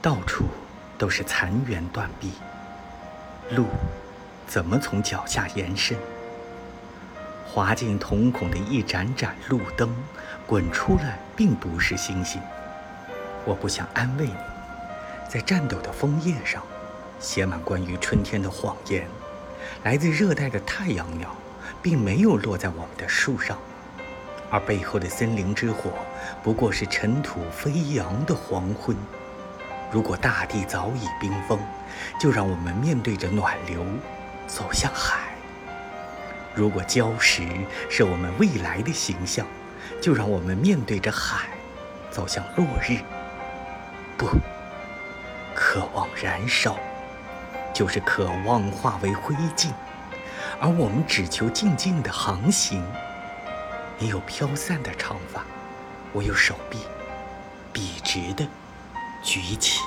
到处都是残垣断壁，路怎么从脚下延伸？滑进瞳孔的一盏盏路灯，滚出来并不是星星。我不想安慰你，在颤抖的枫叶上，写满关于春天的谎言。来自热带的太阳鸟，并没有落在我们的树上，而背后的森林之火，不过是尘土飞扬的黄昏。如果大地早已冰封，就让我们面对着暖流，走向海。如果礁石是我们未来的形象，就让我们面对着海，走向落日。不，渴望燃烧，就是渴望化为灰烬，而我们只求静静的航行。你有飘散的长发，我有手臂，笔直的举起。